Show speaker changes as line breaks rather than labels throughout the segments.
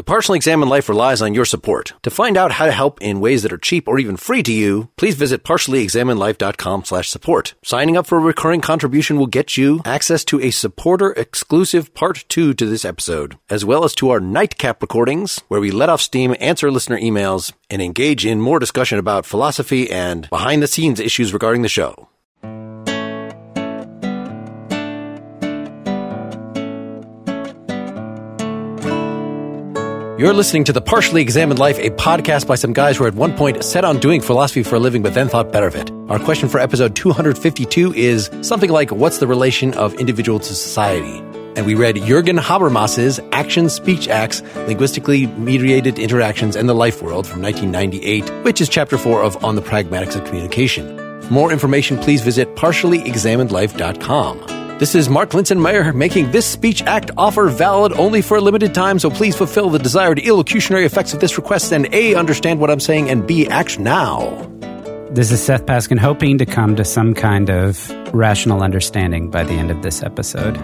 The Partially Examined Life relies on your support. To find out how to help in ways that are cheap or even free to you, please visit partiallyexaminedlife.com slash support. Signing up for a recurring contribution will get you access to a supporter exclusive part two to this episode, as well as to our nightcap recordings, where we let off steam, answer listener emails, and engage in more discussion about philosophy and behind the scenes issues regarding the show. You're listening to The Partially Examined Life, a podcast by some guys who at one point set on doing philosophy for a living but then thought better of it. Our question for episode 252 is something like What's the relation of individual to society? And we read Jürgen Habermas's Action, Speech Acts, Linguistically Mediated Interactions and the Life World from 1998, which is chapter 4 of On the Pragmatics of Communication. For more information, please visit partiallyexaminedlife.com. This is Mark Linsenmayer making this speech act offer valid only for a limited time, so please fulfill the desired illocutionary effects of this request and A, understand what I'm saying, and B, act now.
This is Seth Paskin hoping to come to some kind of rational understanding by the end of this episode.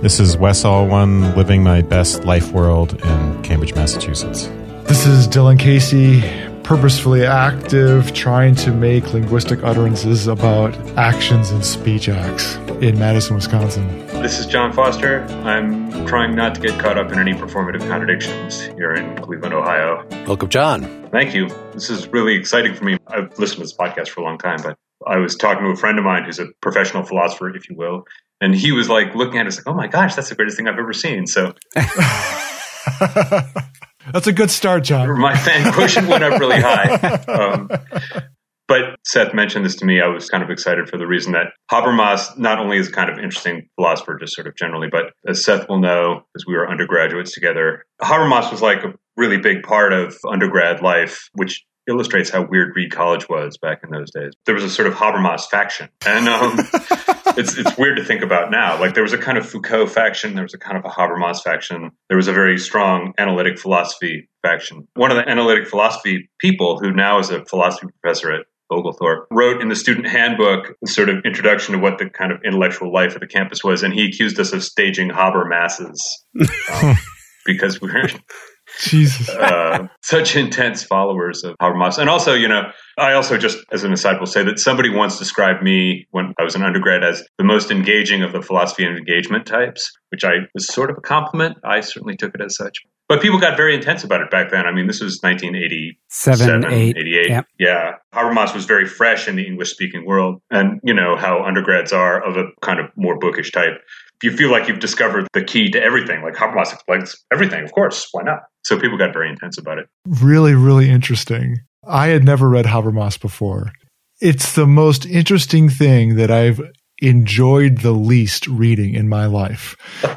This is Wes Alwan living my best life world in Cambridge, Massachusetts.
This is Dylan Casey, purposefully active, trying to make linguistic utterances about actions and speech acts in Madison, Wisconsin.
This is John Foster. I'm trying not to get caught up in any performative contradictions here in Cleveland, Ohio.
Welcome, John.
Thank you. This is really exciting for me. I've listened to this podcast for a long time, but I was talking to a friend of mine who's a professional philosopher, if you will, and he was like looking at us like, "Oh my gosh, that's the greatest thing I've ever seen." So.
That's a good start, John.
My fan quotient went up really high. Um, but Seth mentioned this to me. I was kind of excited for the reason that Habermas not only is a kind of interesting philosopher, just sort of generally, but as Seth will know, because we were undergraduates together, Habermas was like a really big part of undergrad life, which illustrates how weird Reed College was back in those days. There was a sort of Habermas faction, and um, it's it's weird to think about now. Like there was a kind of Foucault faction, there was a kind of a Habermas faction, there was a very strong analytic philosophy faction. One of the analytic philosophy people, who now is a philosophy professor at Oglethorpe, wrote in the student handbook a sort of introduction to what the kind of intellectual life of the campus was, and he accused us of staging Habermasses um, because we were
Jesus.
uh, such intense followers of Habermas. And also, you know, I also just, as an aside, will say that somebody once described me when I was an undergrad as the most engaging of the philosophy and engagement types, which I was sort of a compliment. I certainly took it as such. But people got very intense about it back then. I mean, this was 1987,
Seven, eight,
88.
yep.
Yeah. Habermas was very fresh in the English speaking world. And, you know, how undergrads are of a kind of more bookish type. You feel like you've discovered the key to everything. Like Habermas explains everything. Of course. Why not? So people got very intense about it.
Really, really interesting. I had never read Habermas before. It's the most interesting thing that I've enjoyed the least reading in my life.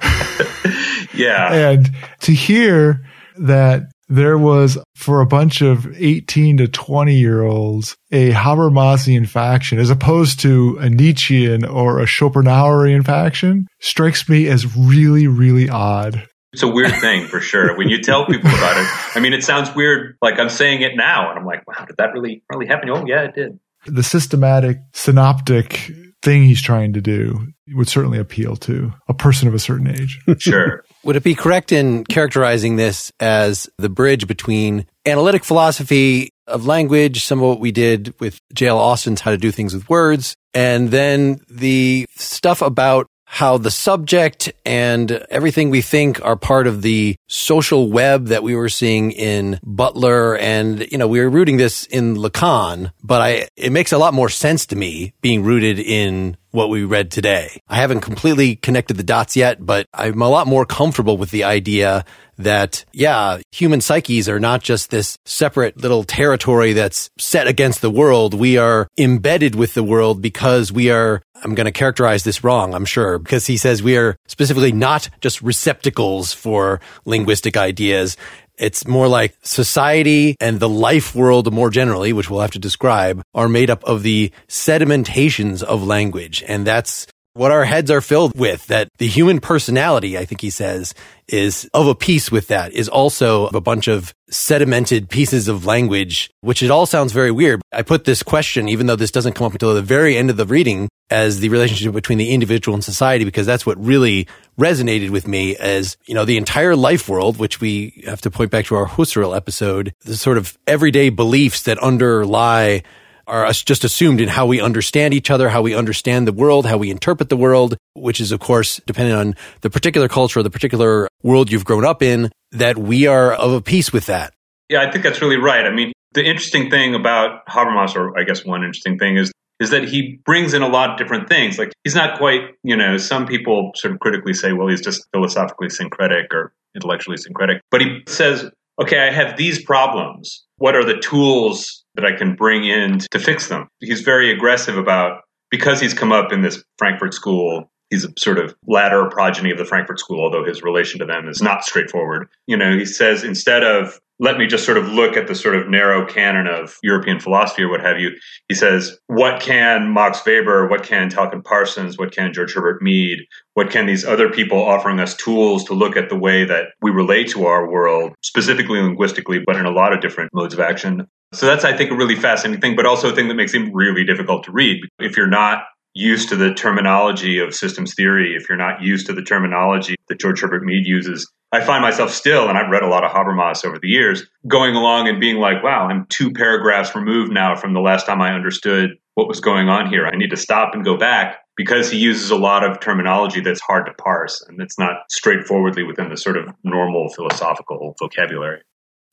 Yeah.
And to hear that there was for a bunch of 18 to 20 year olds a Habermasian faction as opposed to a Nietzschean or a Schopenhauerian faction strikes me as really, really odd.
It's a weird thing for sure. When you tell people about it, I mean, it sounds weird. Like I'm saying it now, and I'm like, wow, did that really, really happen? Oh, yeah, it did.
The systematic, synoptic thing he's trying to do would certainly appeal to a person of a certain age.
Sure.
Would it be correct in characterizing this as the bridge between analytic philosophy of language, some of what we did with J.L. Austin's How to Do Things with Words, and then the stuff about how the subject and everything we think are part of the social web that we were seeing in Butler and, you know, we were rooting this in Lacan, but I, it makes a lot more sense to me being rooted in what we read today. I haven't completely connected the dots yet, but I'm a lot more comfortable with the idea that, yeah, human psyches are not just this separate little territory that's set against the world. We are embedded with the world because we are, I'm going to characterize this wrong, I'm sure, because he says we are specifically not just receptacles for linguistic ideas. It's more like society and the life world more generally, which we'll have to describe, are made up of the sedimentations of language. And that's what our heads are filled with, that the human personality, I think he says, is of a piece with that, is also a bunch of sedimented pieces of language, which it all sounds very weird. I put this question, even though this doesn't come up until the very end of the reading, as the relationship between the individual and society, because that's what really resonated with me as, you know, the entire life world, which we have to point back to our Husserl episode, the sort of everyday beliefs that underlie are just assumed in how we understand each other, how we understand the world, how we interpret the world, which is, of course, depending on the particular culture, the particular world you've grown up in, that we are of a piece with that.
Yeah, I think that's really right. I mean, the interesting thing about Habermas, or I guess one interesting thing is is that he brings in a lot of different things. Like he's not quite, you know, some people sort of critically say, well, he's just philosophically syncretic or intellectually syncretic. But he says, okay, I have these problems. What are the tools that I can bring in to fix them? He's very aggressive about because he's come up in this Frankfurt school. He's a sort of latter progeny of the Frankfurt School, although his relation to them is not straightforward. You know, he says instead of let me just sort of look at the sort of narrow canon of European philosophy or what have you. He says, what can Max Weber, what can Talcott Parsons, what can George Herbert Mead, what can these other people offering us tools to look at the way that we relate to our world, specifically linguistically, but in a lot of different modes of action. So that's, I think, a really fascinating thing, but also a thing that makes him really difficult to read. If you're not used to the terminology of systems theory, if you're not used to the terminology that George Herbert Mead uses, I find myself still, and I've read a lot of Habermas over the years, going along and being like, wow, I'm two paragraphs removed now from the last time I understood what was going on here. I need to stop and go back because he uses a lot of terminology that's hard to parse and it's not straightforwardly within the sort of normal philosophical vocabulary.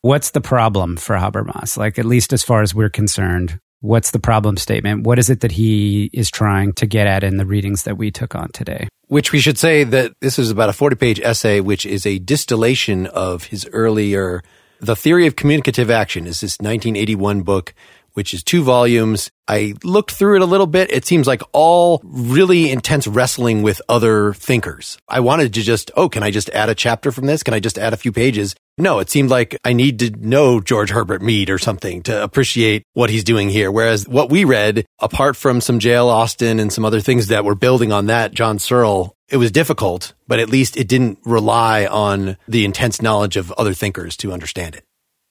What's the problem for Habermas? Like, at least as far as we're concerned, What's the problem statement? What is it that he is trying to get at in the readings that we took on today?
Which we should say that this is about a 40 page essay, which is a distillation of his earlier, The Theory of Communicative Action is this 1981 book, which is two volumes. I looked through it a little bit. It seems like all really intense wrestling with other thinkers. I wanted to just, oh, can I just add a chapter from this? Can I just add a few pages? No, it seemed like I need to know George Herbert Mead or something to appreciate what he's doing here. Whereas what we read, apart from some J.L. Austin and some other things that were building on that, John Searle, it was difficult, but at least it didn't rely on the intense knowledge of other thinkers to understand it.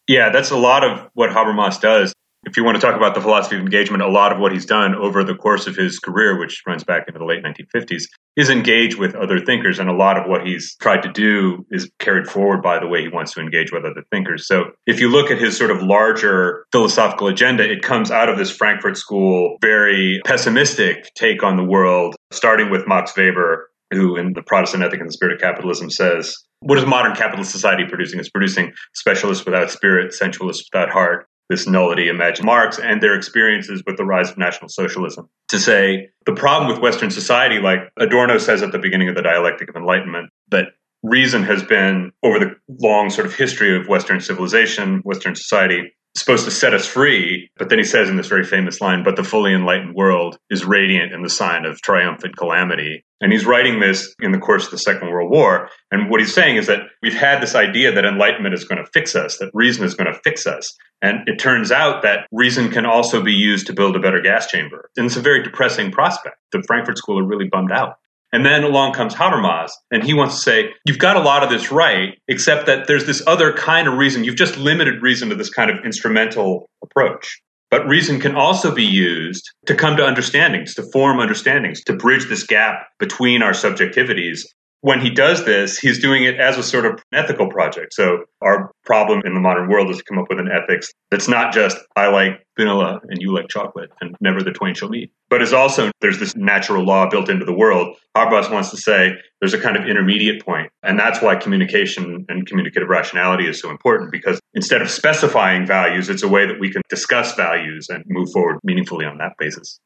Yeah, that's a lot of what Habermas does if you want to talk about the philosophy of engagement, a lot of what he's done over the course of his career, which runs back into the late 1950s, is engage with other thinkers. And a lot of what he's tried to do is carried forward by the way he wants to engage with other thinkers. So if you look at his sort of larger philosophical agenda, it comes out of this Frankfurt School, very pessimistic take on the world, starting with Max Weber, who in the Protestant Ethic and the Spirit of Capitalism says, what is modern capitalist society producing? It's producing specialists without spirit, sensualists without heart, this nullity imagine Marx and their experiences with the rise of National Socialism. To say the problem with Western society, like Adorno says at the beginning of the dialectic of enlightenment, that reason has been over the long sort of history of Western civilization, Western society, supposed to set us free. But then he says in this very famous line, but the fully enlightened world is radiant in the sign of triumphant calamity. And he's writing this in the course of the Second World War. And what he's saying is that we've had this idea that enlightenment is going to fix us, that reason is going to fix us. And it turns out that reason can also be used to build a better gas chamber. And it's a very depressing prospect. The Frankfurt School are really bummed out. And then along comes Habermas, and he wants to say, You've got a lot of this right, except that there's this other kind of reason. You've just limited reason to this kind of instrumental approach. But reason can also be used to come to understandings, to form understandings, to bridge this gap between our subjectivities when he does this, he's doing it as a sort of ethical project. So our problem in the modern world is to come up with an ethics that's not just I like vanilla and you like chocolate and never the twain shall meet, but is also there's this natural law built into the world. Habermas wants to say there's a kind of intermediate point, and that's why communication and communicative rationality is so important because instead of specifying values, it's a way that we can discuss values and move forward meaningfully on that basis.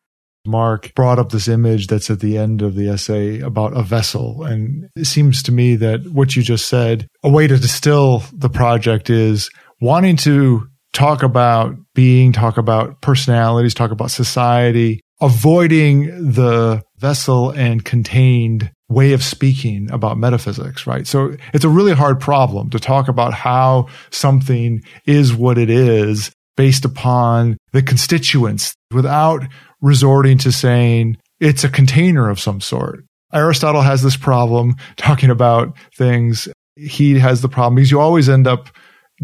Mark brought up this image that's at the end of the essay about a vessel. And it seems to me that what you just said, a way to distill the project is wanting to talk about being, talk about personalities, talk about society, avoiding the vessel and contained way of speaking about metaphysics, right? So it's a really hard problem to talk about how something is what it is based upon the constituents without resorting to saying it's a container of some sort. Aristotle has this problem talking about things. He has the problem because you always end up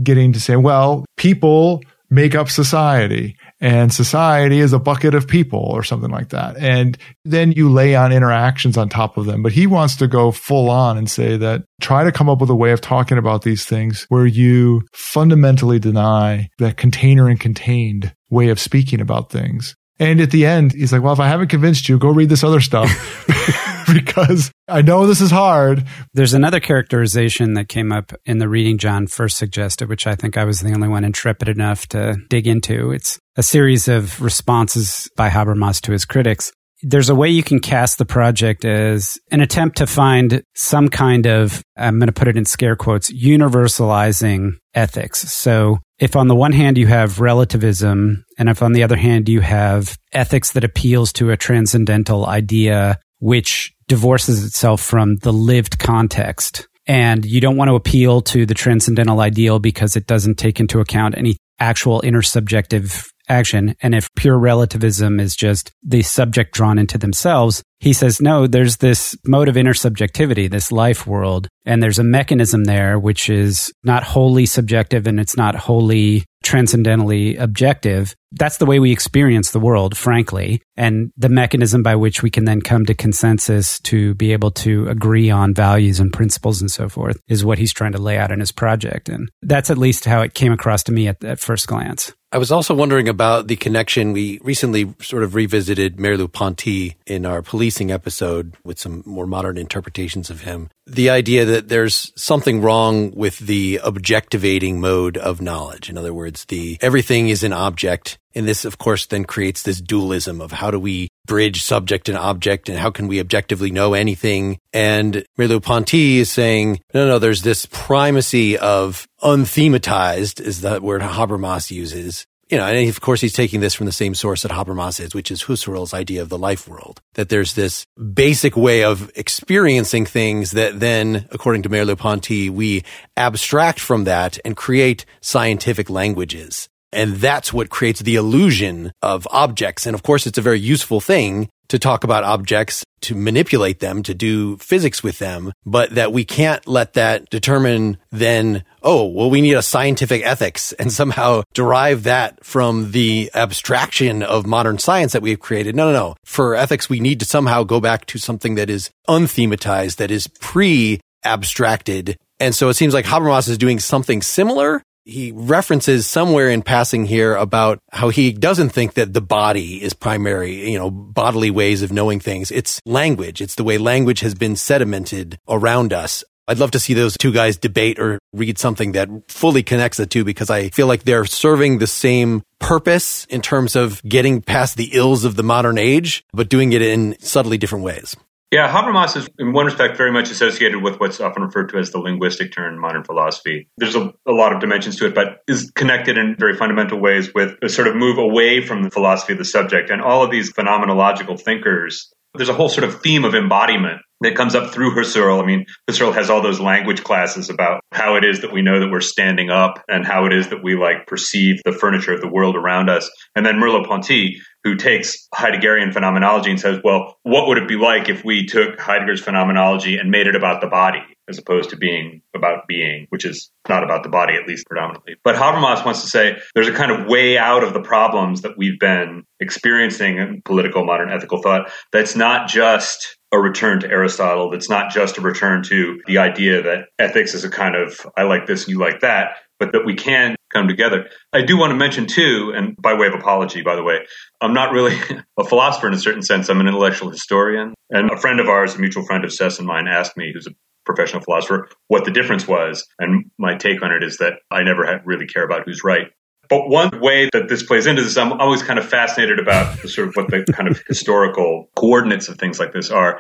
getting to say, well, people make up society and society is a bucket of people or something like that. And then you lay on interactions on top of them. But he wants to go full on and say that try to come up with a way of talking about these things where you fundamentally deny that container and contained way of speaking about things. And at the end, he's like, well, if I haven't convinced you, go read this other stuff. because I know this is hard.
There's another characterization that came up in the reading John first suggested, which I think I was the only one intrepid enough to dig into. It's a series of responses by Habermas to his critics. There's a way you can cast the project as an attempt to find some kind of, I'm going to put it in scare quotes, universalizing ethics. So if on the one hand you have relativism, and if on the other hand you have ethics that appeals to a transcendental idea which divorces itself from the lived context. And you don't want to appeal to the transcendental ideal because it doesn't take into account any actual intersubjective action. And if pure relativism is just the subject drawn into themselves, he says, no, there's this mode of intersubjectivity, this life world. And there's a mechanism there which is not wholly subjective and it's not wholly transcendentally objective. That's the way we experience the world, frankly. And the mechanism by which we can then come to consensus to be able to agree on values and principles and so forth is what he's trying to lay out in his project. And that's at least how it came across to me at, at first glance.
I was also wondering about the connection. We recently sort of revisited Merleau-Ponty in our policing episode with some more modern interpretations of him. The idea that there's something wrong with the objectivating mode of knowledge. In other words, the everything is an object. And this, of course, then creates this dualism of how do we bridge subject and object and how can we objectively know anything? And Merleau-Ponty is saying, no, no, there's this primacy of unthematized is that word Habermas uses. You know, and of course he's taking this from the same source that Habermas is, which is Husserl's idea of the life world. That there's this basic way of experiencing things that then, according to Merleau-Ponty, we abstract from that and create scientific languages. And that's what creates the illusion of objects. And of course, it's a very useful thing to talk about objects, to manipulate them, to do physics with them, but that we can't let that determine then, oh, well, we need a scientific ethics and somehow derive that from the abstraction of modern science that we've created. No, no, no. For ethics, we need to somehow go back to something that is unthematized, that is pre abstracted. And so it seems like Habermas is doing something similar, he references somewhere in passing here about how he doesn't think that the body is primary, you know, bodily ways of knowing things. It's language. It's the way language has been sedimented around us. I'd love to see those two guys debate or read something that fully connects the two because I feel like they're serving the same purpose in terms of getting past the ills of the modern age, but doing it in subtly different ways.
Yeah, Habermas is, in one respect, very much associated with what's often referred to as the linguistic turn in modern philosophy. There's a, a, lot of dimensions to it, but is connected in very fundamental ways with a sort of move away from the philosophy of the subject. And all of these phenomenological thinkers, there's a whole sort of theme of embodiment that comes up through Husserl. I mean, Husserl has all those language classes about how it is that we know that we're standing up and how it is that we like perceive the furniture of the world around us. And then Merleau-Ponty, who takes Heideggerian phenomenology and says, well, what would it be like if we took Heidegger's phenomenology and made it about the body as opposed to being about being, which is not about the body, at least predominantly. But Habermas wants to say there's a kind of way out of the problems that we've been experiencing in political modern ethical thought that's not just a return to Aristotle, that's not just a return to the idea that ethics is a kind of I like this, and you like that, but that we can come together. I do want to mention too, and by way of apology, by the way, I'm not really a philosopher in a certain sense. I'm an intellectual historian. And a friend of ours, a mutual friend of Seth's and mine, asked me, who's a professional philosopher, what the difference was. And my take on it is that I never really care about who's right. But one way that this plays into this, I'm always kind of fascinated about sort of what the kind of historical coordinates of things like this are.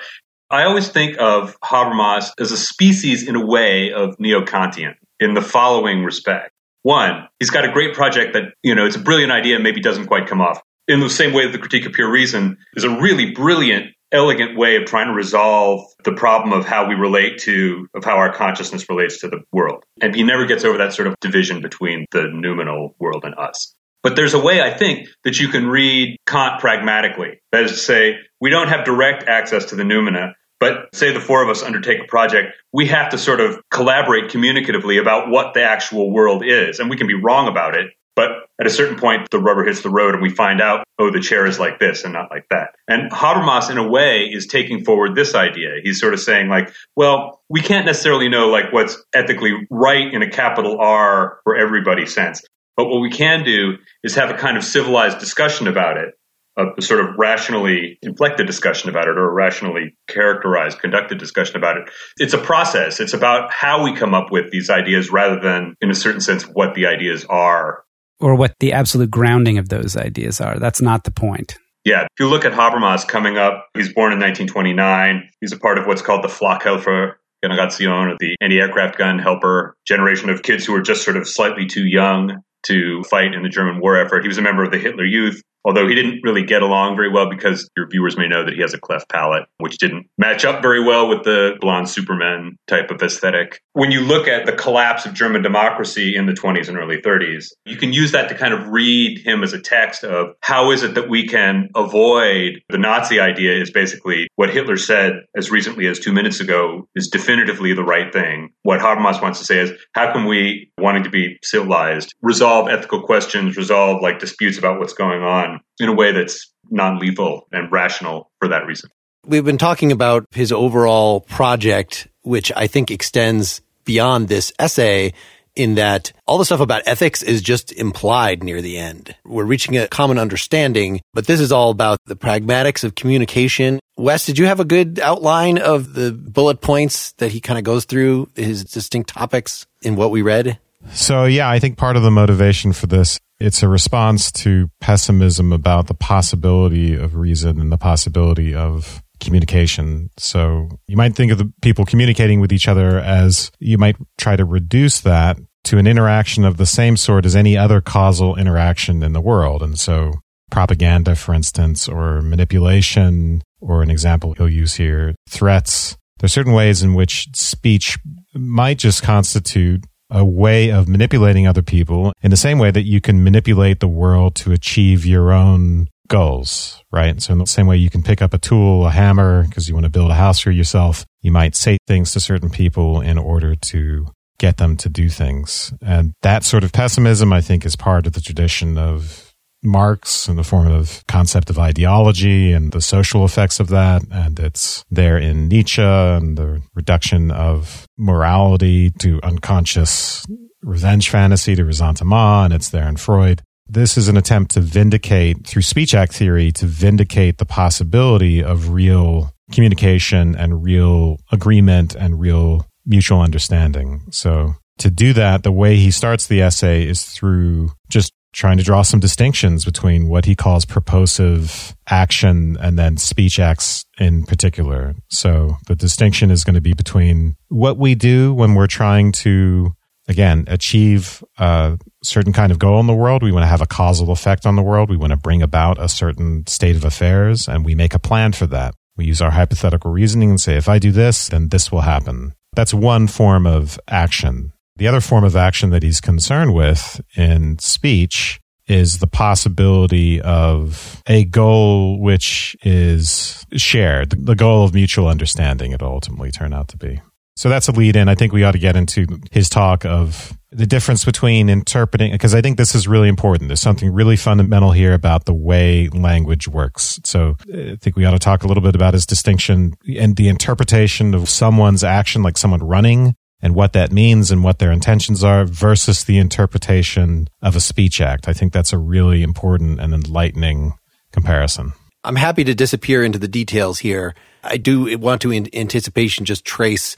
I always think of Habermas as a species in a way of neo-Kantian in the following respect. One, he's got a great project that, you know, it's a brilliant idea, and maybe doesn't quite come off. In the same way that the critique of pure reason is a really brilliant, elegant way of trying to resolve the problem of how we relate to, of how our consciousness relates to the world. And he never gets over that sort of division between the noumenal world and us. But there's a way, I think, that you can read Kant pragmatically. That is to say, we don't have direct access to the noumena, But say the four of us undertake a project, we have to sort of collaborate communicatively about what the actual world is. And we can be wrong about it, but at a certain point, the rubber hits the road and we find out, oh, the chair is like this and not like that. And Habermas, in a way, is taking forward this idea. He's sort of saying, like, well, we can't necessarily know, like, what's ethically right in a capital R for everybody's sense. But what we can do is have a kind of civilized discussion about it, a sort of rationally inflected discussion about it or a rationally characterized, conducted discussion about it. It's a process. It's about how we come up with these ideas rather than, in a certain sense, what the ideas are
or what the absolute grounding of those ideas are. That's not the point.
Yeah, if you look at Habermas coming up, he's born in 1929. He's a part of what's called the Flakhelfer Generation, or the anti-aircraft gun helper generation of kids who are just sort of slightly too young to fight in the German war effort. He was a member of the Hitler Youth although he didn't really get along very well because your viewers may know that he has a cleft palate, which didn't match up very well with the blonde Superman type of aesthetic. When you look at the collapse of German democracy in the 20s and early 30s, you can use that to kind of read him as a text of how is it that we can avoid the Nazi idea is basically what Hitler said as recently as two minutes ago is definitively the right thing. What Habermas wants to say is how can we, wanting to be civilized, resolve ethical questions, resolve like disputes about what's going on in a way that's non lethal and rational for that reason.
We've been talking about his overall project, which I think extends beyond this essay in that all the stuff about ethics is just implied near the end. We're reaching a common understanding, but this is all about the pragmatics of communication. Wes, did you have a good outline of the bullet points that he kind of goes through his distinct topics in what we read?
So, yeah, I think part of the motivation for this it's a response to pessimism about the possibility of reason and the possibility of communication. So you might think of the people communicating with each other as you might try to reduce that to an interaction of the same sort as any other causal interaction in the world. And so propaganda, for instance, or manipulation, or an example he'll use here, threats. There are certain ways in which speech might just constitute a way of manipulating other people in the same way that you can manipulate the world to achieve your own goals, right? So in the same way you can pick up a tool, a hammer, because you want to build a house for yourself, you might say things to certain people in order to get them to do things. And that sort of pessimism, I think, is part of the tradition of Marx in the form of concept of ideology and the social effects of that. And it's there in Nietzsche and the reduction of morality to unconscious revenge fantasy to ressentiment. And it's there in Freud. This is an attempt to vindicate through speech act theory to vindicate the possibility of real communication and real agreement and real mutual understanding. So to do that, the way he starts the essay is through just trying to draw some distinctions between what he calls purposive action and then speech acts in particular. So the distinction is going to be between what we do when we're trying to, again, achieve a certain kind of goal in the world. We want to have a causal effect on the world. We want to bring about a certain state of affairs and we make a plan for that. We use our hypothetical reasoning and say, if I do this, then this will happen. That's one form of action. The other form of action that he's concerned with in speech is the possibility of a goal which is shared, the goal of mutual understanding it'll ultimately turn out to be. So that's a lead in. I think we ought to get into his talk of the difference between interpreting, because I think this is really important. There's something really fundamental here about the way language works. So uh, I think we ought to talk a little bit about his distinction and the interpretation of someone's action, like someone running and what that means and what their intentions are versus the interpretation of a speech act. I think that's a really important and enlightening comparison.
I'm happy to disappear into the details here. I do want to, in anticipation, just trace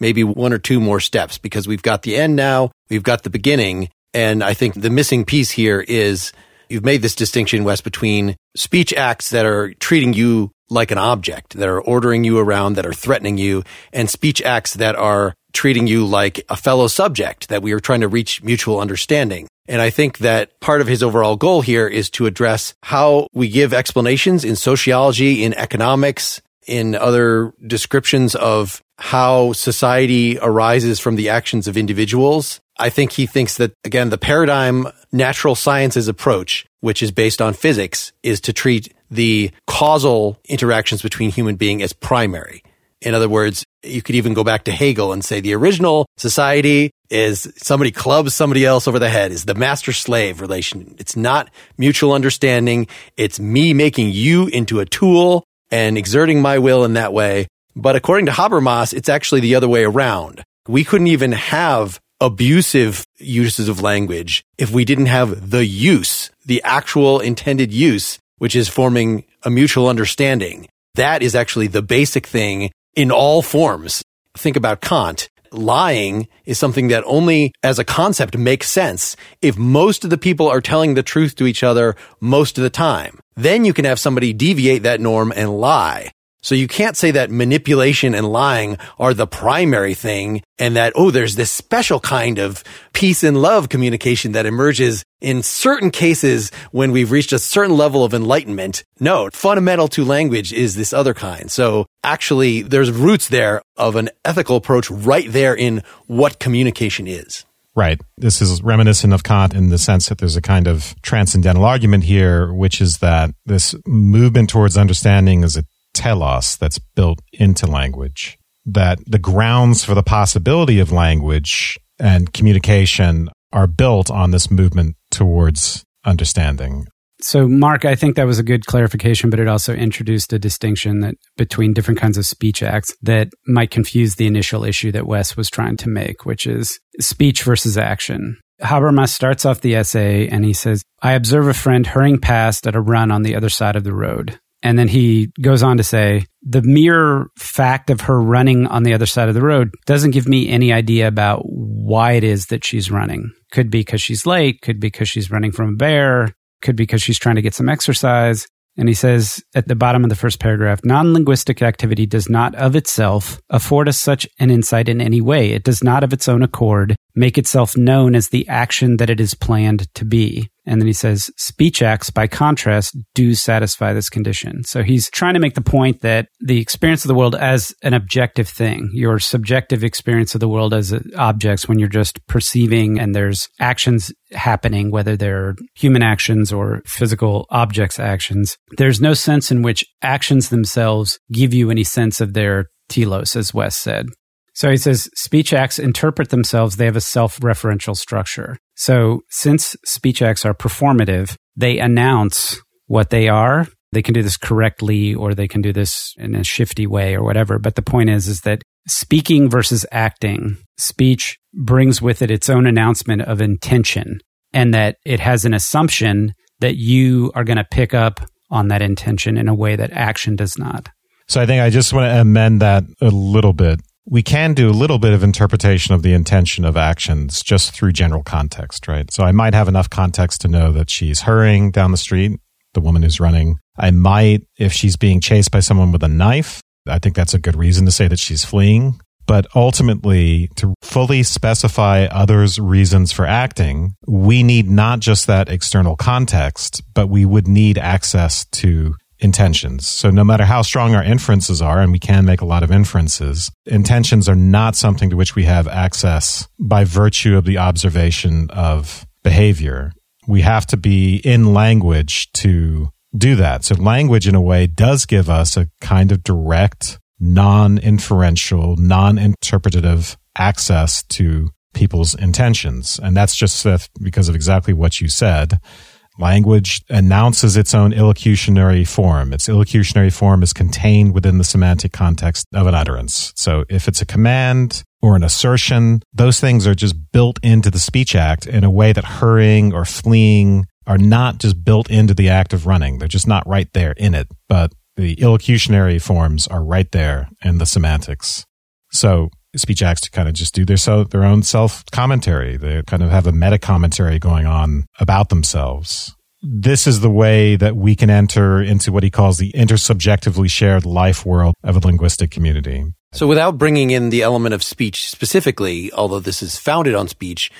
maybe one or two more steps because we've got the end now, we've got the beginning. And I think the missing piece here is you've made this distinction, Wes, between speech acts that are treating you like an object, that are ordering you around, that are threatening you, and speech acts that are treating you like a fellow subject, that we are trying to reach mutual understanding. And I think that part of his overall goal here is to address how we give explanations in sociology, in economics, in other descriptions of how society arises from the actions of individuals. I think he thinks that, again, the paradigm natural sciences approach, which is based on physics, is to treat the causal interactions between human beings as primary In other words, you could even go back to Hegel and say the original society is somebody clubs somebody else over the head is the master slave relation. It's not mutual understanding. It's me making you into a tool and exerting my will in that way. But according to Habermas, it's actually the other way around. We couldn't even have abusive uses of language if we didn't have the use, the actual intended use, which is forming a mutual understanding. That is actually the basic thing in all forms. Think about Kant. Lying is something that only as a concept makes sense if most of the people are telling the truth to each other most of the time. Then you can have somebody deviate that norm and lie. So you can't say that manipulation and lying are the primary thing and that, oh, there's this special kind of peace and love communication that emerges in certain cases when we've reached a certain level of enlightenment. No, fundamental to language is this other kind. So actually there's roots there of an ethical approach right there in what communication is.
Right. This is reminiscent of Kant in the sense that there's a kind of transcendental argument here, which is that this movement towards understanding is a telos that's built into language, that the grounds for the possibility of language and communication are built on this movement towards understanding.
So, Mark, I think that was a good clarification, but it also introduced a distinction that between different kinds of speech acts that might confuse the initial issue that Wes was trying to make, which is speech versus action. Habermas starts off the essay and he says, I observe a friend hurrying past at a run on the other side of the road. And then he goes on to say, the mere fact of her running on the other side of the road doesn't give me any idea about why it is that she's running. Could be because she's late, could be because she's running from a bear, could be because she's trying to get some exercise. And he says at the bottom of the first paragraph, non linguistic activity does not of itself afford us such an insight in any way. It does not of its own accord make itself known as the action that it is planned to be. And then he says, speech acts, by contrast, do satisfy this condition. So he's trying to make the point that the experience of the world as an objective thing, your subjective experience of the world as objects when you're just perceiving and there's actions happening, whether they're human actions or physical objects actions, there's no sense in which actions themselves give you any sense of their telos, as Wes said. So he says speech acts interpret themselves, they have a self referential structure. So since speech acts are performative, they announce what they are. They can do this correctly or they can do this in a shifty way or whatever. But the point is, is that speaking versus acting, speech brings with it its own announcement of intention and that it has an assumption that you are going to pick up on that intention in a way that action does not.
So I think I just want to amend that a little bit we can do a little bit of interpretation of the intention of actions just through general context, right? So I might have enough context to know that she's hurrying down the street, the woman who's running. I might, if she's being chased by someone with a knife, I think that's a good reason to say that she's fleeing. But ultimately, to fully specify others' reasons for acting, we need not just that external context, but we would need access to intentions. So no matter how strong our inferences are, and we can make a lot of inferences, intentions are not something to which we have access by virtue of the observation of behavior. We have to be in language to do that. So language in a way does give us a kind of direct, non-inferential, non-interpretative access to people's intentions. And that's just because of exactly what you said Language announces its own illocutionary form. Its illocutionary form is contained within the semantic context of an utterance. So if it's a command or an assertion, those things are just built into the speech act in a way that hurrying or fleeing are not just built into the act of running. They're just not right there in it, but the illocutionary forms are right there in the semantics. So speech acts to kind of just do their so their own self commentary. They kind of have a meta commentary going on about themselves. This is the way that we can enter into what he calls the intersubjectively shared life world of a linguistic community.
So without bringing in the element of speech specifically, although this is founded on speech,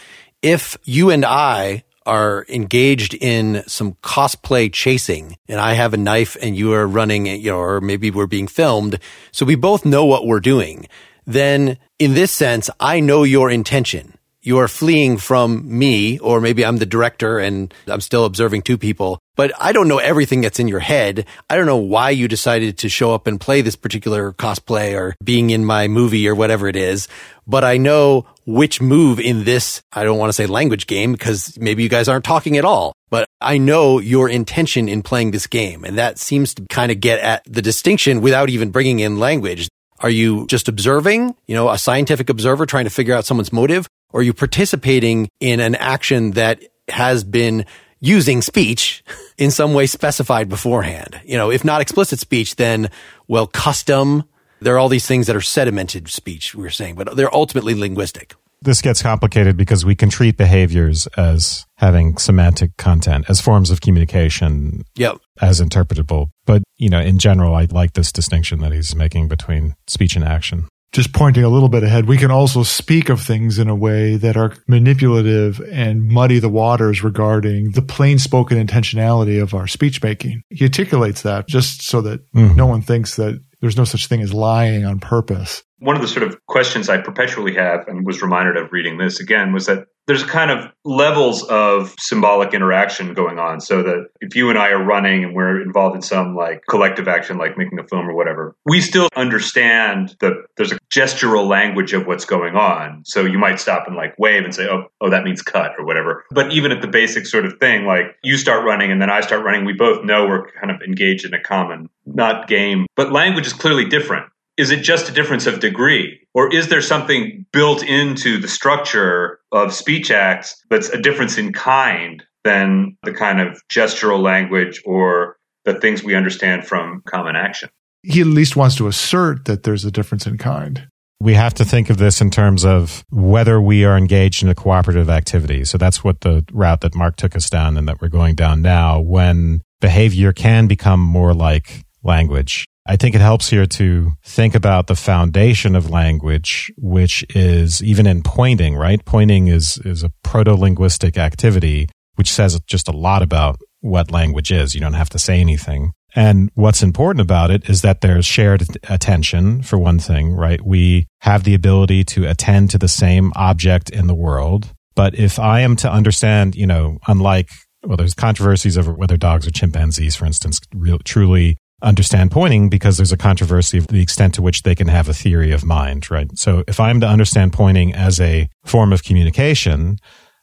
if you and I are engaged in some cosplay chasing and I have a knife and you are running, you know, or maybe we're being filmed. So we both know what we're doing then in this sense, I know your intention. you're fleeing from me, or maybe I'm the director and I'm still observing two people, but I don't know everything that's in your head. I don't know why you decided to show up and play this particular cosplay or being in my movie or whatever it is. But I know which move in this, I don't want to say language game because maybe you guys aren't talking at all, but I know your intention in playing this game. And that seems to kind of get at the distinction without even bringing in language. Are you just observing, you know, a scientific observer trying to figure out someone's motive? Or are you participating in an action that has been using speech in some way specified beforehand? You know, if not explicit speech, then, well, custom. There are all these things that are sedimented speech, we were saying, but they're ultimately linguistic
this gets complicated because we can treat behaviors as having semantic content as forms of communication
yep.
as interpretable but you know in general i like this distinction that he's making between speech and action
just pointing a little bit ahead, we can also speak of things in a way that are manipulative and muddy the waters regarding the plain spoken intentionality of our speech making. He articulates that just so that mm-hmm. no one thinks that there's no such thing as lying on purpose
one of the sort of questions I perpetually have and was reminded of reading this again was that there's kind of levels of symbolic interaction going on. So that if you and I are running and we're involved in some like collective action, like making a film or whatever, we still understand that there's a gestural language of what's going on. So you might stop and like wave and say, oh, oh, that means cut or whatever. But even at the basic sort of thing, like you start running and then I start running, we both know we're kind of engaged in a common, not game, but language is clearly different is it just a difference of degree? Or is there something built into the structure of speech acts that's a difference in kind than the kind of gestural language or the things we understand from common action?
He at least wants to assert that there's a difference in kind.
We have to think of this in terms of whether we are engaged in a cooperative activity. So that's what the route that Mark took us down and that we're going down now when behavior can become more like language I think it helps here to think about the foundation of language, which is even in pointing, right? Pointing is, is a proto linguistic activity, which says just a lot about what language is. You don't have to say anything. And what's important about it is that there's shared attention, for one thing, right? We have the ability to attend to the same object in the world. But if I am to understand, you know, unlike well, there's controversies over whether dogs or chimpanzees, for instance, real, truly understand pointing because there's a controversy of the extent to which they can have a theory of mind, right? So if I'm to understand pointing as a form of communication,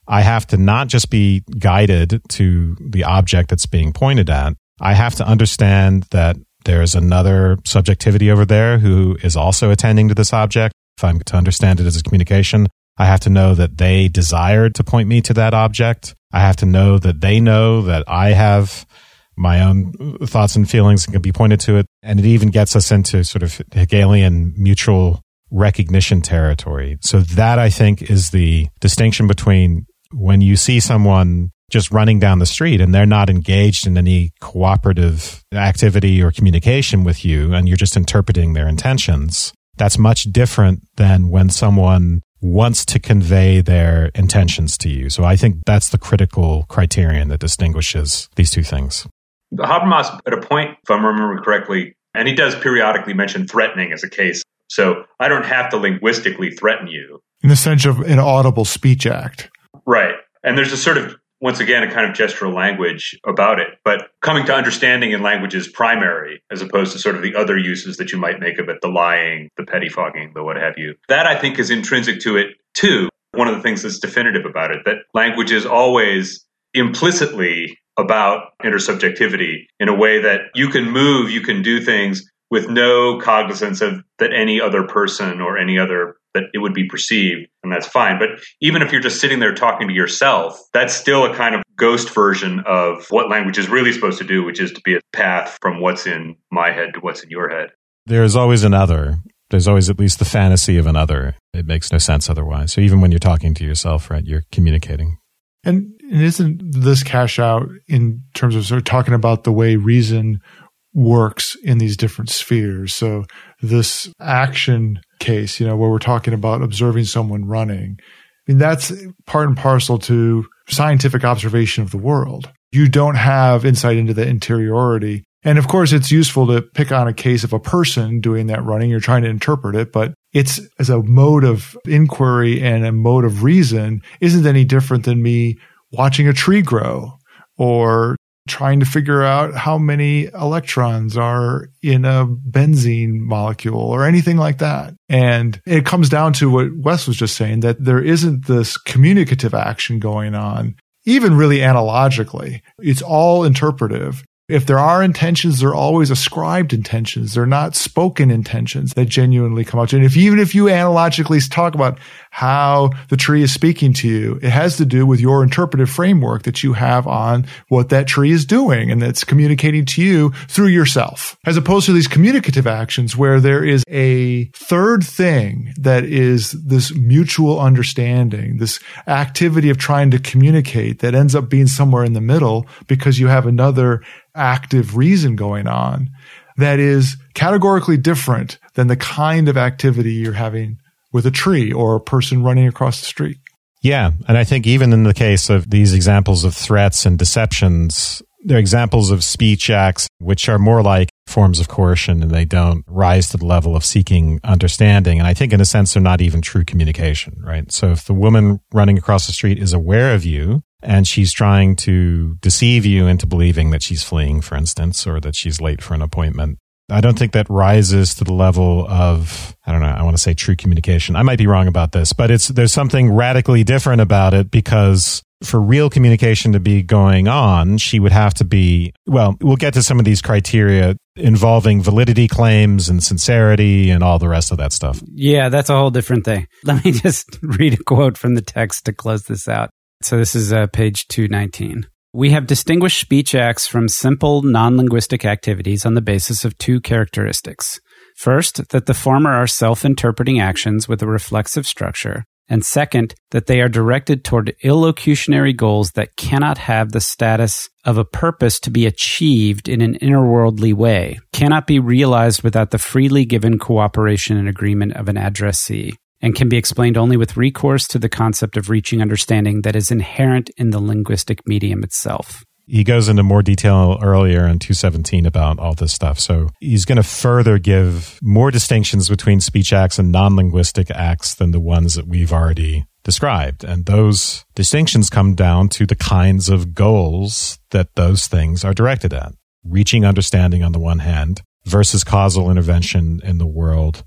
I have to not just be guided to the object that's being pointed at. I have to understand that there's another subjectivity over there who is also attending to this object. If I'm to understand it as a communication, I have to know that they desired to point me to that object. I have to know that they know that I have my own thoughts and feelings can be pointed to it. And it even gets us into sort of Hegelian mutual recognition territory. So that I think is the distinction between when you see someone just running down the street and they're not engaged in any cooperative activity or communication with you and you're just interpreting their intentions. That's much different than when someone wants to convey their intentions to you. So I think that's the critical criterion that distinguishes these two things.
Habermas, at a point, if I'm remembering correctly, and he does periodically mention threatening as a case. So I don't have to linguistically threaten you.
In the sense of an audible speech act.
Right. And there's a sort of, once again, a kind of gestural language about it. But coming to understanding in language is primary, as opposed to sort of the other uses that you might make of it the lying, the pettifogging, the what have you. That I think is intrinsic to it too. One of the things that's definitive about it, that language is always implicitly about intersubjectivity in a way that you can move, you can do things with no cognizance of that any other person or any other that it would be perceived and that's fine. But even if you're just sitting there talking to yourself that's still a kind of ghost version of what language is really supposed to do which is to be a path from what's in my head to what's in your head.
There's always another. There's always at least the fantasy of another. It makes no sense otherwise. So even when you're talking to yourself right you're communicating.
And, and isn't this cash out in terms of sort of talking about the way reason works in these different spheres? So this action case, you know, where we're talking about observing someone running, I mean, that's part and parcel to scientific observation of the world. You don't have insight into the interiority And of course, it's useful to pick on a case of a person doing that running. You're trying to interpret it, but it's as a mode of inquiry and a mode of reason isn't any different than me watching a tree grow or trying to figure out how many electrons are in a benzene molecule or anything like that. And it comes down to what Wes was just saying that there isn't this communicative action going on, even really analogically. It's all interpretive. If there are intentions, they're always ascribed intentions. They're not spoken intentions that genuinely come out. And if even if you analogically talk about how the tree is speaking to you, it has to do with your interpretive framework that you have on what that tree is doing and that's communicating to you through yourself, as opposed to these communicative actions where there is a third thing that is this mutual understanding, this activity of trying to communicate that ends up being somewhere in the middle because you have another active reason going on that is categorically different than the kind of activity you're having with a tree or a person running across the street.
Yeah. And I think even in the case of these examples of threats and deceptions, they're examples of speech acts which are more like forms of coercion and they don't rise to the level of seeking understanding. And I think in a sense, they're not even true communication, right? So if the woman running across the street is aware of you and she's trying to deceive you into believing that she's fleeing, for instance, or that she's late for an appointment. I don't think that rises to the level of, I don't know, I want to say true communication. I might be wrong about this, but it's, there's something radically different about it because for real communication to be going on, she would have to be, well, we'll get to some of these criteria involving validity claims and sincerity and all the rest of that stuff.
Yeah, that's a whole different thing. Let me just read a quote from the text to close this out. So this is uh, page 219. We have distinguished speech acts from simple non linguistic activities on the basis of two characteristics. First, that the former are self interpreting actions with a reflexive structure, and second, that they are directed toward illocutionary goals that cannot have the status of a purpose to be achieved in an innerworldly way, cannot be realized without the freely given cooperation and agreement of an addressee and can be explained only with recourse to the concept of reaching understanding that is inherent in the linguistic medium itself.
He goes into more detail earlier in 217 about all this stuff. So he's going to further give more distinctions between speech acts and non linguistic acts than the ones that we've already described. And those distinctions come down to the kinds of goals that those things are directed at. Reaching understanding on the one hand versus causal intervention in the world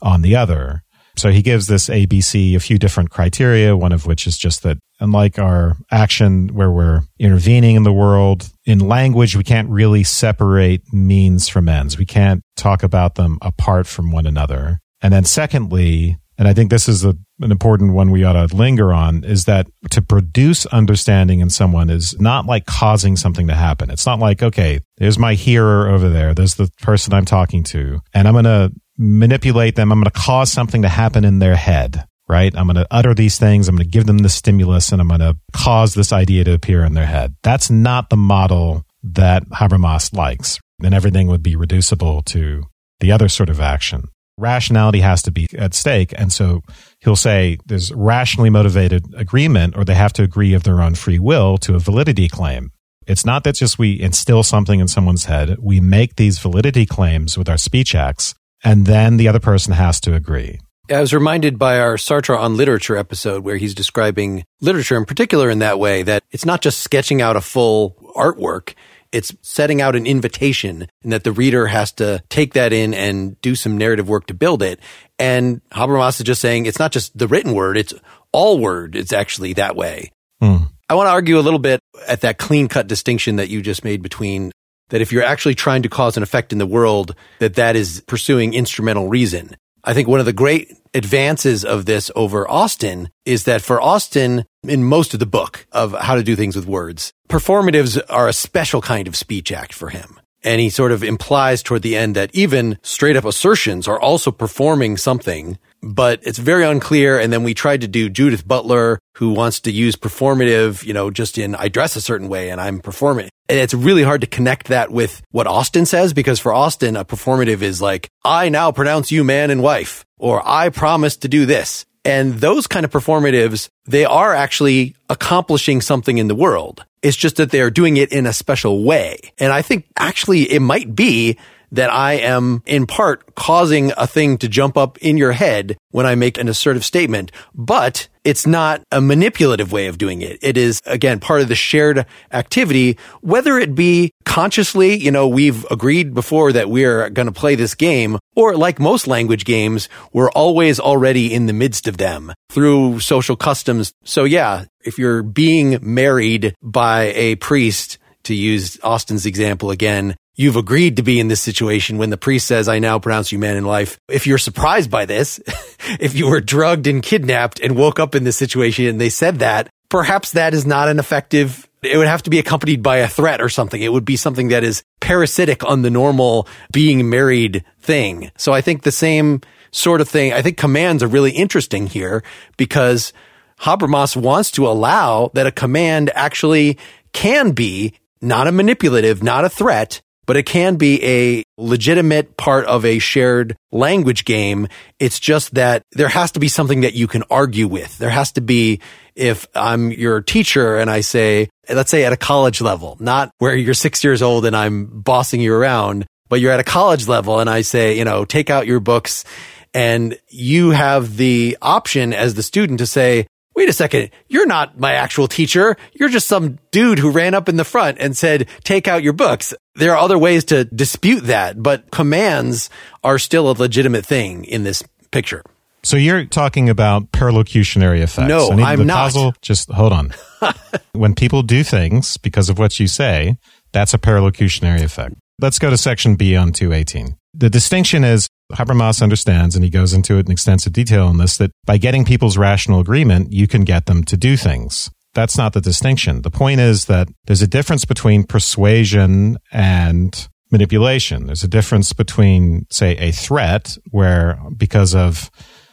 on the other. So he gives this ABC a few different criteria, one of which is just that unlike our action where we're intervening in the world, in language, we can't really separate means from ends. We can't talk about them apart from one another. And then secondly, and I think this is a, an important one we ought to linger on, is that to produce understanding in someone is not like causing something to happen. It's not like, okay, there's my hearer over there. There's the person I'm talking to, and I'm going to manipulate them. I'm going to cause something to happen in their head, right? I'm going to utter these things. I'm going to give them the stimulus and I'm going to cause this idea to appear in their head. That's not the model that Habermas likes. Then everything would be reducible to the other sort of action. Rationality has to be at stake. And so he'll say there's rationally motivated agreement or they have to agree of their own free will to a validity claim. It's not that just we instill something in someone's head. We make these validity claims with our speech acts and then the other person has to agree.
I was reminded by our Sartre on literature episode where he's describing literature in particular in that way that it's not just sketching out a full artwork. It's setting out an invitation and that the reader has to take that in and do some narrative work to build it. And Habermas is just saying it's not just the written word. It's all word. It's actually that way. Mm. I want to argue a little bit at that clean cut distinction that you just made between that if you're actually trying to cause an effect in the world, that that is pursuing instrumental reason. I think one of the great advances of this over Austin is that for Austin, in most of the book of how to do things with words, performatives are a special kind of speech act for him. And he sort of implies toward the end that even straight up assertions are also performing something but it's very unclear. And then we tried to do Judith Butler, who wants to use performative, you know, just in I dress a certain way and I'm performing. And it's really hard to connect that with what Austin says, because for Austin, a performative is like, I now pronounce you man and wife, or I promise to do this. And those kind of performatives, they are actually accomplishing something in the world. It's just that they are doing it in a special way. And I think actually it might be that I am in part causing a thing to jump up in your head when I make an assertive statement, but it's not a manipulative way of doing it. It is, again, part of the shared activity, whether it be consciously, you know, we've agreed before that we're going to play this game, or like most language games, we're always already in the midst of them through social customs. So yeah, if you're being married by a priest, to use Austin's example again, you've agreed to be in this situation when the priest says, I now pronounce you man in life. If you're surprised by this, if you were drugged and kidnapped and woke up in this situation and they said that, perhaps that is not an effective it would have to be accompanied by a threat or something. It would be something that is parasitic on the normal being married thing. So I think the same sort of thing. I think commands are really interesting here because Habermas wants to allow that a command actually can be not a manipulative, not a threat, but it can be a legitimate part of a shared language game. It's just that there has to be something that you can argue with. There has to be, if I'm your teacher and I say, let's say at a college level, not where you're six years old and I'm bossing you around, but you're at a college level and I say, you know, take out your books and you have the option as the student to say, wait a second, you're not my actual teacher. You're just some dude who ran up in the front and said, take out your books. There are other ways to dispute that, but commands are still a legitimate thing in this picture.
So you're talking about perlocutionary effects.
No, I'm not. Causal,
just hold on. when people do things because of what you say, that's a perlocutionary effect. Let's go to section B on 218. The distinction is Habermas understands, and he goes into it in extensive detail on this, that by getting people's rational agreement, you can get them to do things. That's not the distinction. The point is that there's a difference between persuasion and manipulation. There's a difference between, say, a threat where because of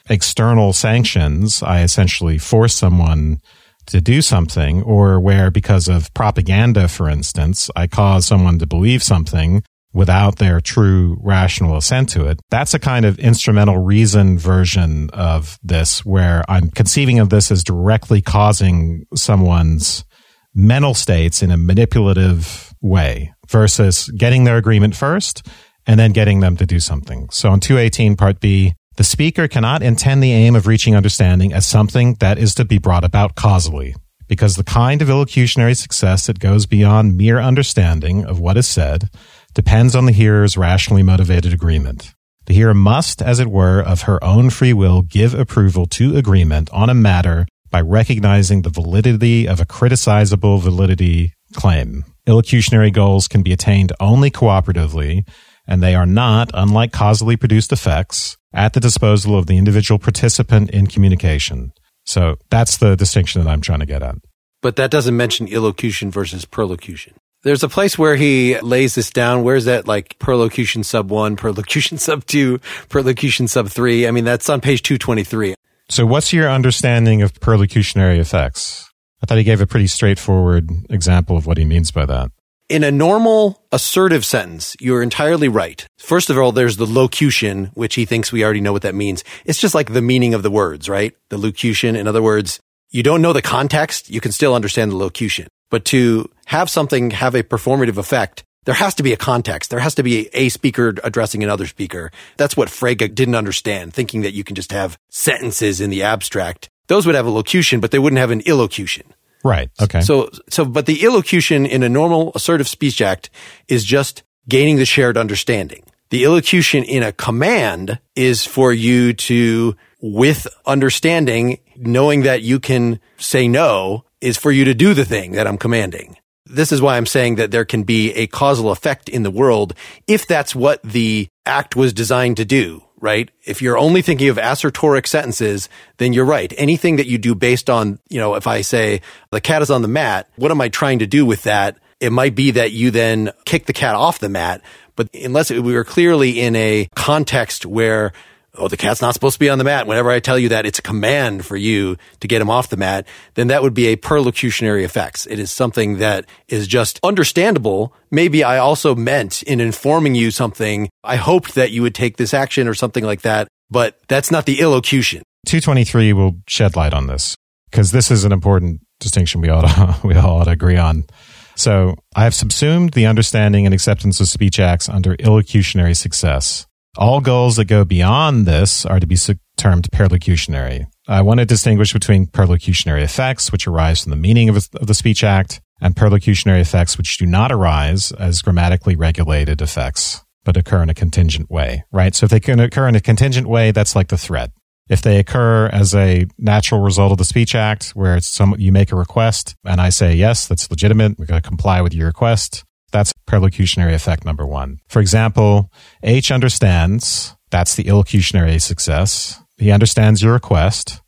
external sanctions, I essentially force someone to do something, or where because of propaganda, for instance, I cause someone to believe something without their true rational assent to it. That's a kind of instrumental reason version of this where I'm conceiving of this as directly causing someone's mental states in a manipulative way versus getting their agreement first and then getting them to do something. So in 218 part B, the speaker cannot intend the aim of reaching understanding as something that is to be brought about causally because the kind of illocutionary success that goes beyond mere understanding of what is said depends on the hearer's rationally motivated agreement. The hearer must, as it were, of her own free will give approval to agreement on a matter by recognizing the validity of a criticizable validity claim. Illocutionary goals can be attained only cooperatively, and they are not, unlike causally produced effects, at the disposal of the individual participant in communication. So that's the distinction that I'm trying to get at.
But that doesn't mention illocution versus perlocution. There's a place where he lays this down. Where's that like perlocution sub one, perlocution sub two, perlocution sub three? I mean, that's on page 223.
So what's your understanding of perlocutionary effects? I thought he gave a pretty straightforward example of what he means by that.
In a normal assertive sentence, you're entirely right. First of all, there's the locution, which he thinks we already know what that means. It's just like the meaning of the words, right? The locution. In other words, you don't know the context, you can still understand the locution. But to have something have a performative effect, there has to be a context. There has to be a speaker addressing another speaker. That's what Frege didn't understand, thinking that you can just have sentences in the abstract. Those would have a locution, but they wouldn't have an illocution.
Right. Okay.
So, so, but the illocution in a normal assertive speech act is just gaining the shared understanding. The illocution in a command is for you to, with understanding, knowing that you can say no, is for you to do the thing that I'm commanding. This is why I'm saying that there can be a causal effect in the world if that's what the act was designed to do, right? If you're only thinking of assertoric sentences, then you're right. Anything that you do based on, you know, if I say the cat is on the mat, what am I trying to do with that? It might be that you then kick the cat off the mat, but unless we were clearly in a context where oh, the cat's not supposed to be on the mat. Whenever I tell you that it's a command for you to get him off the mat, then that would be a perlocutionary effects. It is something that is just understandable. Maybe I also meant in informing you something. I hoped that you would take this action or something like that, but that's not the illocution.
223 will shed light on this because this is an important distinction we ought to, we all ought to agree on. So I have subsumed the understanding and acceptance of speech acts under illocutionary success. All goals that go beyond this are to be termed perlocutionary. I want to distinguish between perlocutionary effects, which arise from the meaning of, of the speech act, and perlocutionary effects, which do not arise as grammatically regulated effects, but occur in a contingent way, right? So if they can occur in a contingent way, that's like the threat. If they occur as a natural result of the speech act, where it's some, you make a request and I say, yes, that's legitimate. We're going to comply with your request. That's perlocutionary effect number one. For example, H understands that's the illocutionary success. He understands your request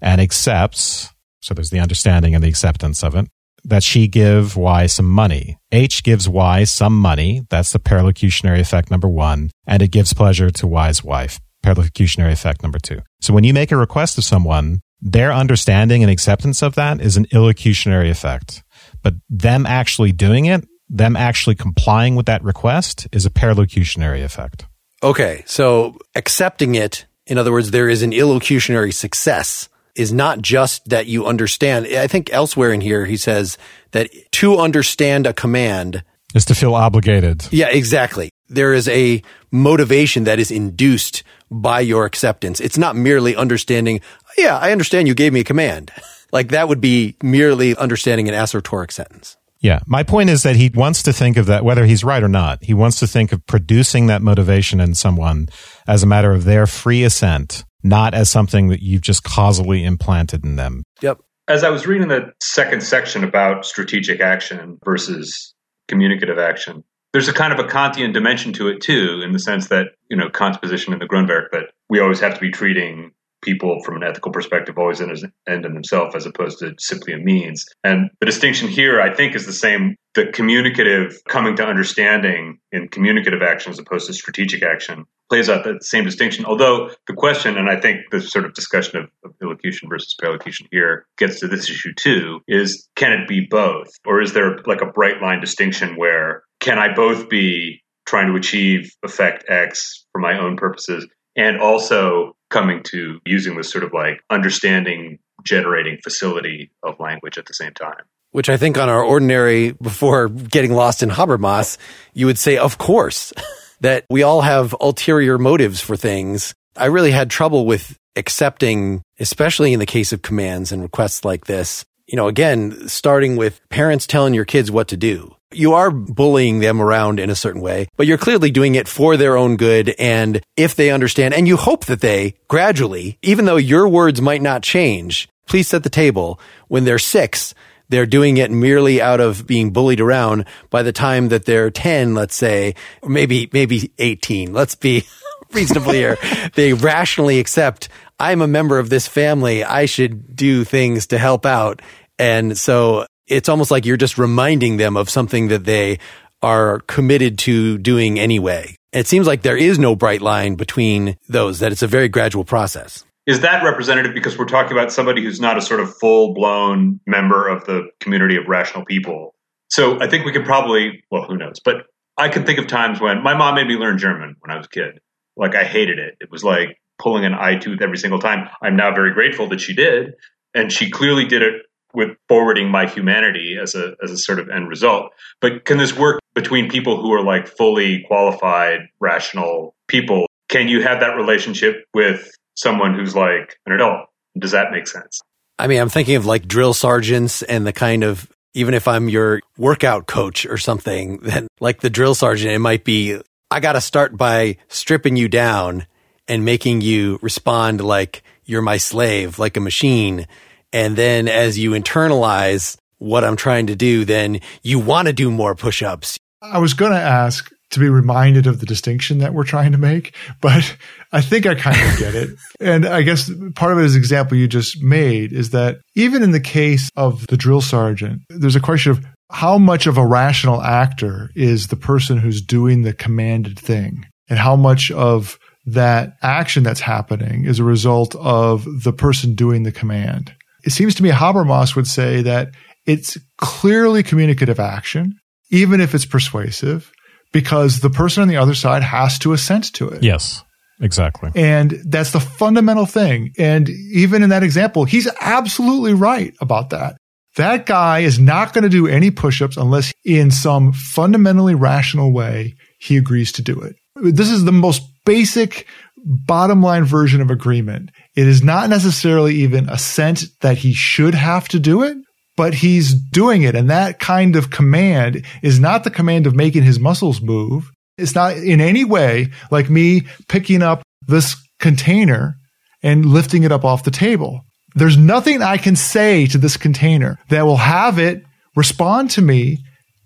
and accepts. So there's the understanding and the acceptance of it that she give Y some money. H gives Y some money. That's the perlocutionary effect number one. And it gives pleasure to Y's wife. Perlocutionary effect number two. So when you make a request of someone, their understanding and acceptance of that is an illocutionary effect. But them actually doing it, them actually complying with that request is a perlocutionary effect.
Okay. So accepting it, in other words, there is an illocutionary success is not just that you understand. I think elsewhere in here, he says that to understand a command
is to feel obligated.
Yeah, exactly. There is a motivation that is induced by your acceptance. It's not merely understanding, yeah, I understand you gave me a command. like that would be merely understanding an assertoric sentence.
Yeah. My point is that he wants to think of that, whether he's right or not, he wants to think of producing that motivation in someone as a matter of their free assent not as something that you've just causally implanted in them.
Yep.
As I was reading the second section about strategic action versus communicative action, there's a kind of a Kantian dimension to it too, in the sense that, you know, Kant's position in the Groundwork, that we always have to be treating people from an ethical perspective always end in themselves as opposed to simply a means. And the distinction here, I think, is the same. The communicative coming to understanding in communicative action as opposed to strategic action plays out that same distinction. Although the question, and I think the sort of discussion of, of illocution versus perlocution here gets to this issue too, is can it be both? Or is there like a bright line distinction where can I both be trying to achieve effect X for my own purposes and also coming to using this sort of like understanding generating facility of language at the same time.
Which I think on our ordinary, before getting lost in Habermas, you would say, of course, that we all have ulterior motives for things. I really had trouble with accepting, especially in the case of commands and requests like this. You know, again, starting with parents telling your kids what to do you are bullying them around in a certain way, but you're clearly doing it for their own good. And if they understand, and you hope that they gradually, even though your words might not change, please set the table when they're six. They're doing it merely out of being bullied around by the time that they're 10, let's say, or maybe, maybe 18. Let's be reasonably here. They rationally accept I'm a member of this family. I should do things to help out. And so it's almost like you're just reminding them of something that they are committed to doing anyway. It seems like there is no bright line between those, that it's a very gradual process.
Is that representative because we're talking about somebody who's not a sort of full blown member of the community of rational people? So I think we could probably, well, who knows? But I can think of times when my mom made me learn German when I was a kid. Like I hated it. It was like pulling an eye tooth every single time. I'm now very grateful that she did. And she clearly did it with forwarding my humanity as a as a sort of end result. But can this work between people who are like fully qualified, rational people? Can you have that relationship with someone who's like an adult? Does that make sense?
I mean, I'm thinking of like drill sergeants and the kind of even if I'm your workout coach or something, then like the drill sergeant, it might be I got to start by stripping you down and making you respond like you're my slave, like a machine. And then as you internalize what I'm trying to do, then you want to do more push ups.
I was going to ask to be reminded of the distinction that we're trying to make, but I think I kind of get it. And I guess part of it is the example you just made is that even in the case of the drill sergeant, there's a question of how much of a rational actor is the person who's doing the commanded thing and how much of that action that's happening is a result of the person doing the command it seems to me Habermas would say that it's clearly communicative action, even if it's persuasive, because the person on the other side has to assent to it.
Yes. Exactly.
And that's the fundamental thing. And even in that example, he's absolutely right about that. That guy is not going to do any push-ups unless in some fundamentally rational way he agrees to do it. This is the most basic bottom line version of agreement. It is not necessarily even assent that he should have to do it, but he's doing it. And that kind of command is not the command of making his muscles move. It's not in any way like me picking up this container and lifting it up off the table. There's nothing I can say to this container that will have it respond to me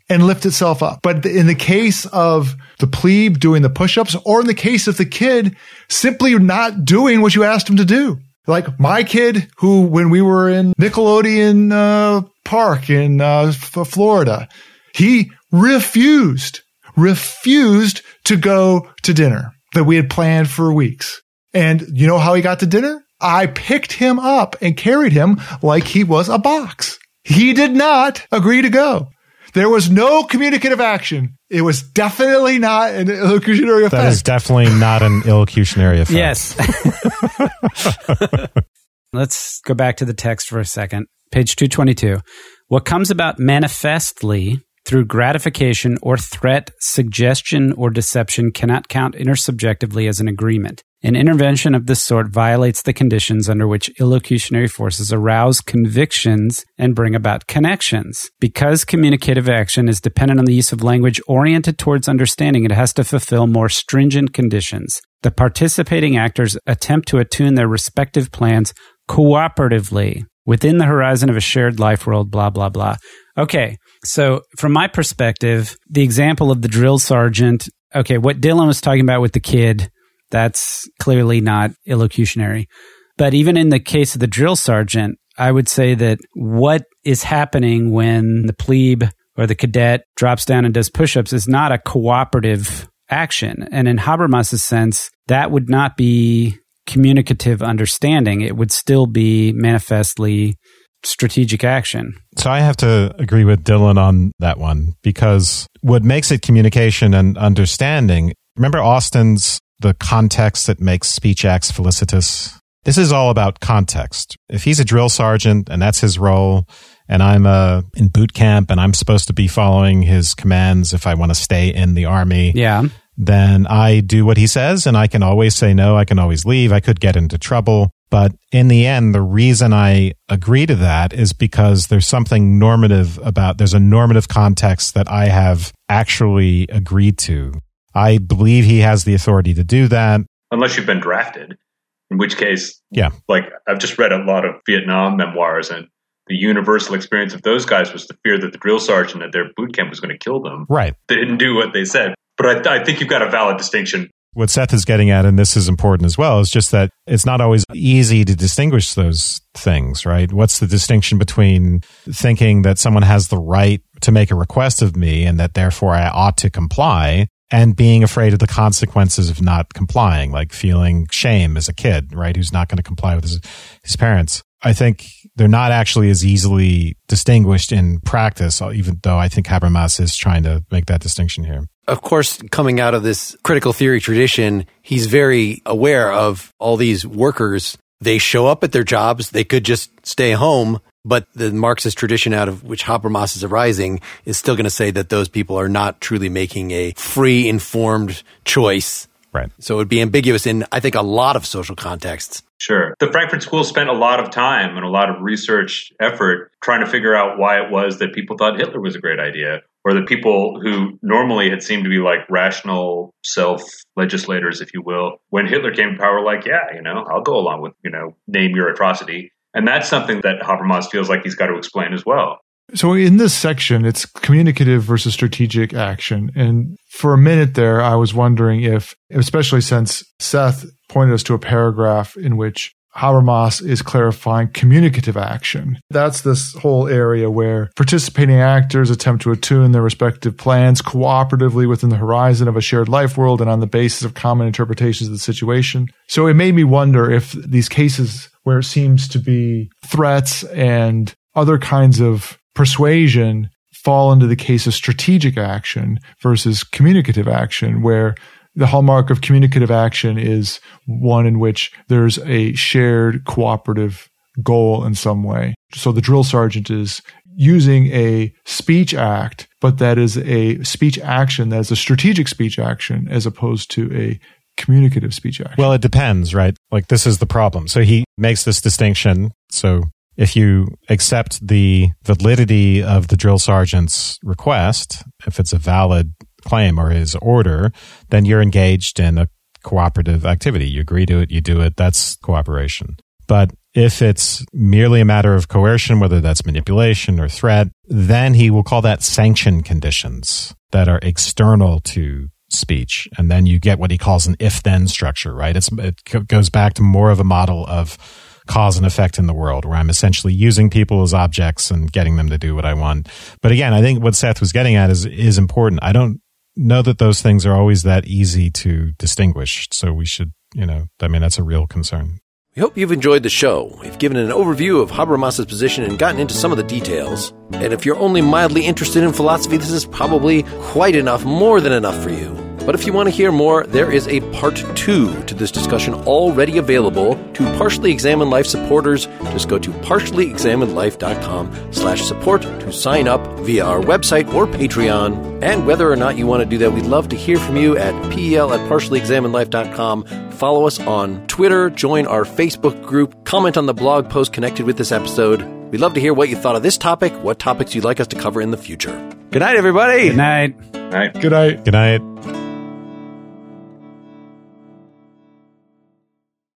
and lift itself up. But in the case of the plebe doing the push-ups or in the case of the kid simply not doing what you asked him to do. Like my kid who, when we were in Nickelodeon uh, Park in uh, Florida, he refused, refused to go to dinner that we had planned for weeks. And you know how he got to dinner? I picked him up and carried him like he was a box. He did not agree to go. There was no communicative action. It was definitely not an illocutionary effect.
That is definitely not an illocutionary effect.
Yes. Let's go back to the text for a second. Page 222. What comes about manifestly through gratification or threat, suggestion, or deception cannot count intersubjectively as an agreement. An intervention of this sort violates the conditions under which illocutionary forces arouse convictions and bring about connections. Because communicative action is dependent on the use of language oriented towards understanding, it has to fulfill more stringent conditions. The participating actors attempt to attune their respective plans cooperatively within the horizon of a shared life world, blah, blah, blah. Okay. So from my perspective, the example of the drill sergeant, okay, what Dylan was talking about with the kid, that's clearly not illocutionary. But even in the case of the drill sergeant, I would say that what is happening when the plebe or the cadet drops down and does push-ups is not a cooperative action. And in Habermas's sense, that would not be communicative understanding. It would still be manifestly strategic action.
So I have to agree with Dylan on that one because what makes it communication and understanding, remember Austin's the context that makes speech acts felicitous? This is all about context. If he's a drill sergeant and that's his role, and I'm uh, in boot camp and I'm supposed to be following his commands if I want to stay in the army.
Yeah.
Then I do what he says and I can always say no. I can always leave. I could get into trouble. But in the end, the reason I agree to that is because there's something normative about, there's a normative context that I have actually agreed to. I believe he has the authority to do that.
Unless you've been drafted, in which case,
yeah.
Like I've just read a lot of Vietnam memoirs and the universal experience of those guys was the fear that the drill sergeant at their boot camp was going to kill them.
Right.
They didn't do what they said. But I, I think you've got a valid distinction
what Seth is getting at, and this is important as well, is just that it's not always easy to distinguish those things, right? What's the distinction between thinking that someone has the right to make a request of me and that therefore I ought to comply and being afraid of the consequences of not complying, like feeling shame as a kid, right? Who's not going to comply with his, his parents. I think they're not actually as easily distinguished in practice, even though I think Habermas is trying to make that distinction here
of course, coming out of this critical theory tradition, he's very aware of all these workers. They show up at their jobs. They could just stay home. But the Marxist tradition out of which Habermas is arising is still going to say that those people are not truly making a free, informed choice.
Right.
So it would be ambiguous in, I think, a lot of social contexts.
Sure. The Frankfurt School spent a lot of time and a lot of research effort trying to figure out why it was that people thought Hitler was a great idea or that people who normally had seemed to be like rational self legislators, if you will, when Hitler came to power, like, yeah, you know, I'll go along with, you know, name your atrocity. And that's something that Habermas feels like he's got to explain as well.
So in this section, it's communicative versus strategic action. And for a minute there, I was wondering if, especially since Seth pointed us to a paragraph in which Habermas is clarifying communicative action. That's this whole area where participating actors attempt to attune their respective plans cooperatively within the horizon of a shared life world and on the basis of common interpretations of the situation. So it made me wonder if these cases where it seems to be threats and other kinds of persuasion fall into the case of strategic action versus communicative action, where the hallmark of communicative action is one in which there's a shared cooperative goal in some way. So the drill sergeant is using a speech act, but that is a speech action that is a strategic speech action as opposed to a communicative speech action.
Well, it depends, right? Like this is the problem. So he makes this distinction. So if you accept the validity of the drill sergeant's request, if it's a valid claim or his order, then you're engaged in a cooperative activity. You agree to it, you do it, that's cooperation. But if it's merely a matter of coercion, whether that's manipulation or threat, then he will call that sanction conditions that are external to speech. And then you get what he calls an if then structure, right? It's, it goes back to more of a model of cause and effect in the world where I'm essentially using people as objects and getting them to do what I want. But again, I think what Seth was getting at is, is important. I don't know that those things are always that easy to distinguish. So we should, you know, I mean, that's a real concern.
We hope you've enjoyed the show. We've given an overview of Habermas's position and gotten into some of the details. And if you're only mildly interested in philosophy, this is probably quite enough, more than enough for you. But if you want to hear more, there is a part two to this discussion already available to Partially Examined Life supporters. Just go to partiallyexaminedlife.com slash support to sign up via our website or Patreon. And whether or not you want to do that, we'd love to hear from you at pel at partiallyexaminedlife.com. Follow us on Twitter, join our Facebook group, comment on the blog post connected with this episode. We'd love to hear what you thought of this topic, what topics you'd like us to cover in the future. Good night, everybody.
Good night.
All right.
Good night.
Good night.